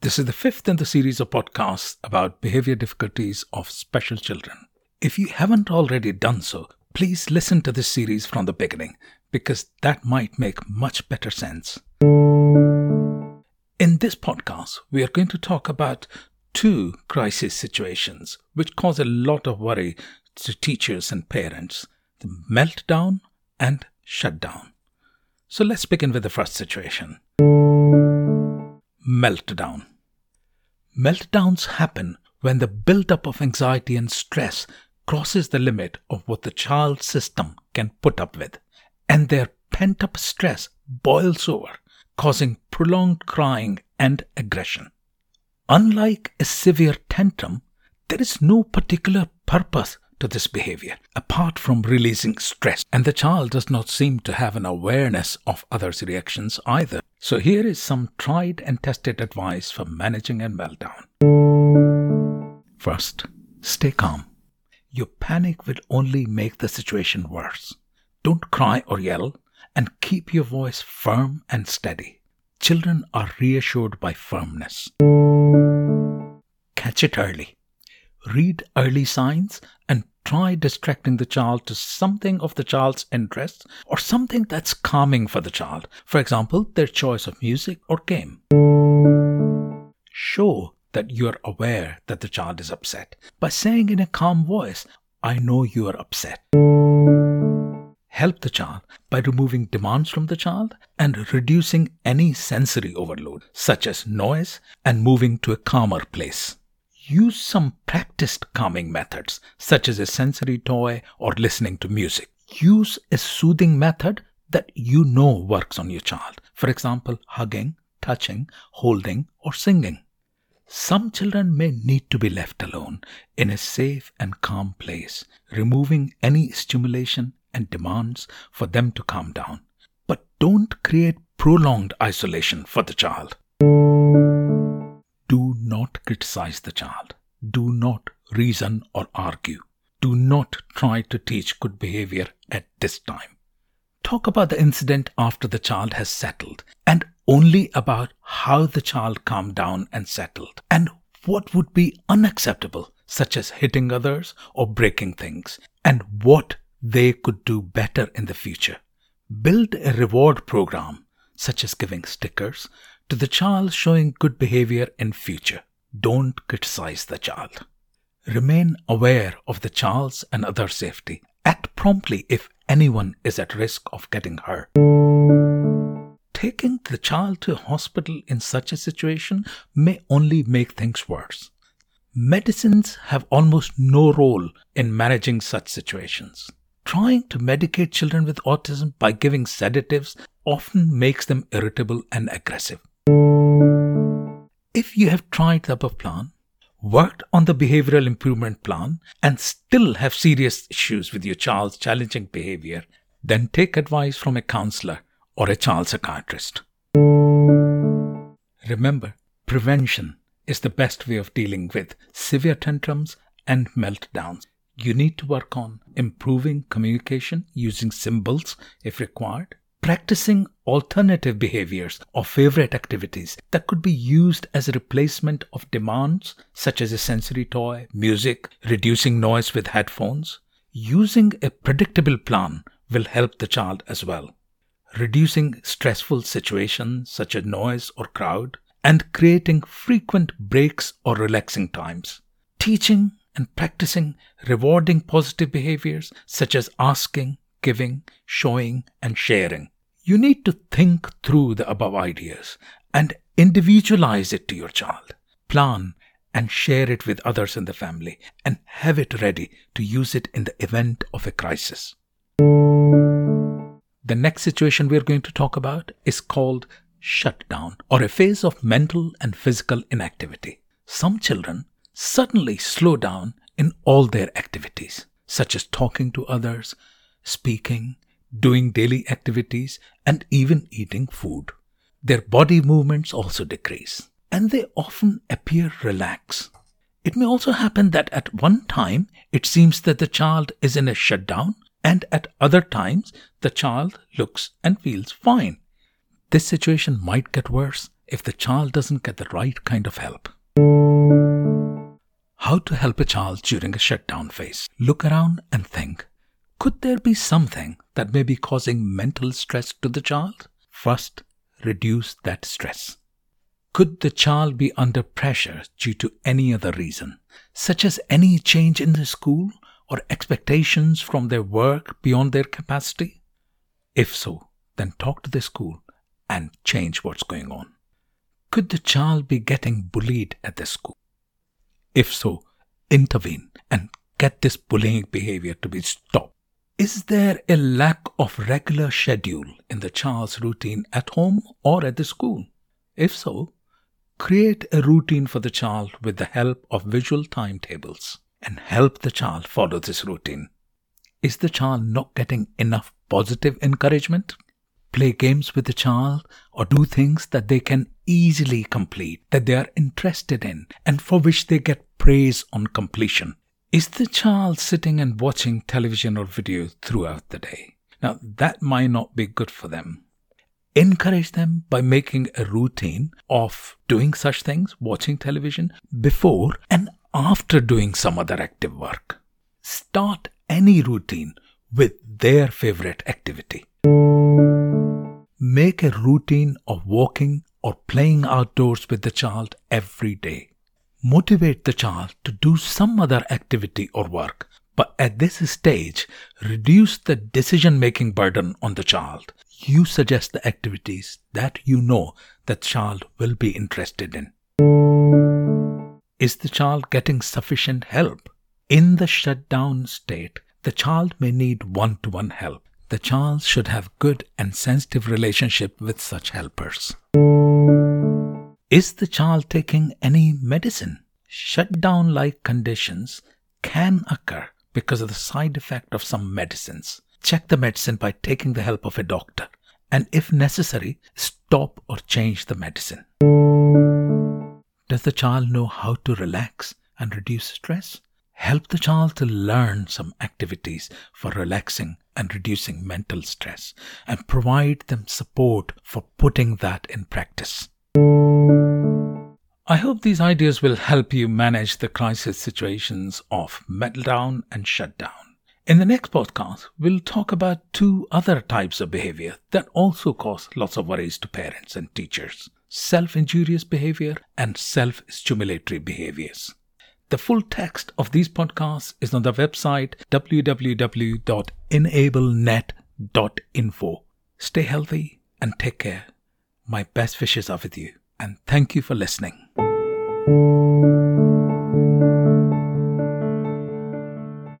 This is the fifth in the series of podcasts about behavior difficulties of special children. If you haven't already done so, please listen to this series from the beginning because that might make much better sense. In this podcast, we are going to talk about two crisis situations which cause a lot of worry to teachers and parents the meltdown and shutdown. So let's begin with the first situation meltdown. Meltdowns happen when the buildup of anxiety and stress crosses the limit of what the child's system can put up with, and their pent up stress boils over, causing prolonged crying and aggression. Unlike a severe tantrum, there is no particular purpose to this behavior apart from releasing stress, and the child does not seem to have an awareness of others' reactions either. So, here is some tried and tested advice for managing a meltdown. First, stay calm. Your panic will only make the situation worse. Don't cry or yell, and keep your voice firm and steady. Children are reassured by firmness. Catch it early. Read early signs and try distracting the child to something of the child's interest or something that's calming for the child. For example, their choice of music or game. Show that you're aware that the child is upset by saying in a calm voice, I know you are upset. Help the child by removing demands from the child and reducing any sensory overload, such as noise, and moving to a calmer place. Use some practiced calming methods, such as a sensory toy or listening to music. Use a soothing method that you know works on your child. For example, hugging, touching, holding, or singing. Some children may need to be left alone in a safe and calm place, removing any stimulation and demands for them to calm down. But don't create prolonged isolation for the child. Criticize the child. Do not reason or argue. Do not try to teach good behavior at this time. Talk about the incident after the child has settled and only about how the child calmed down and settled and what would be unacceptable, such as hitting others or breaking things, and what they could do better in the future. Build a reward program, such as giving stickers, to the child showing good behavior in future. Don't criticize the child. Remain aware of the child's and other safety. Act promptly if anyone is at risk of getting hurt. Taking the child to a hospital in such a situation may only make things worse. Medicines have almost no role in managing such situations. Trying to medicate children with autism by giving sedatives often makes them irritable and aggressive. If you have tried the above plan, worked on the behavioral improvement plan, and still have serious issues with your child's challenging behavior, then take advice from a counselor or a child psychiatrist. Remember, prevention is the best way of dealing with severe tantrums and meltdowns. You need to work on improving communication using symbols if required, practicing alternative behaviors or favorite activities that could be used as a replacement of demands such as a sensory toy, music, reducing noise with headphones. Using a predictable plan will help the child as well. Reducing stressful situations such as noise or crowd, and creating frequent breaks or relaxing times. Teaching and practicing rewarding positive behaviors such as asking, giving, showing, and sharing. You need to think through the above ideas and individualize it to your child. Plan and share it with others in the family and have it ready to use it in the event of a crisis. The next situation we're going to talk about is called shutdown or a phase of mental and physical inactivity. Some children suddenly slow down in all their activities, such as talking to others, speaking, doing daily activities, and even eating food. Their body movements also decrease, and they often appear relaxed. It may also happen that at one time it seems that the child is in a shutdown and at other times the child looks and feels fine. This situation might get worse if the child doesn't get the right kind of help. How to help a child during a shutdown phase? Look around and think could there be something that may be causing mental stress to the child? First, reduce that stress. Could the child be under pressure due to any other reason, such as any change in the school or expectations from their work beyond their capacity? If so, then talk to the school and change what's going on. Could the child be getting bullied at the school? If so, intervene and get this bullying behavior to be stopped. Is there a lack of regular schedule in the child's routine at home or at the school? If so, create a routine for the child with the help of visual timetables and help the child follow this routine. Is the child not getting enough positive encouragement? Play games with the child or do things that they can easily complete, that they are interested in, and for which they get praise on completion. Is the child sitting and watching television or video throughout the day? Now, that might not be good for them. Encourage them by making a routine of doing such things, watching television, before and after doing some other active work. Start any routine with their favorite activity. Make a routine of walking or playing outdoors with the child every day motivate the child to do some other activity or work, but at this stage, reduce the decision making burden on the child. You suggest the activities that you know the child will be interested in. Is the child getting sufficient help? In the shutdown state, the child may need one to one help. The child should have good and sensitive relationship with such helpers. Is the child taking any medicine? Shutdown like conditions can occur because of the side effect of some medicines. Check the medicine by taking the help of a doctor, and if necessary, stop or change the medicine. Does the child know how to relax and reduce stress? Help the child to learn some activities for relaxing and reducing mental stress and provide them support for putting that in practice. I hope these ideas will help you manage the crisis situations of meltdown and shutdown. In the next podcast, we'll talk about two other types of behavior that also cause lots of worries to parents and teachers self injurious behavior and self stimulatory behaviors. The full text of these podcasts is on the website www.enablenet.info. Stay healthy and take care. My best wishes are with you and thank you for listening.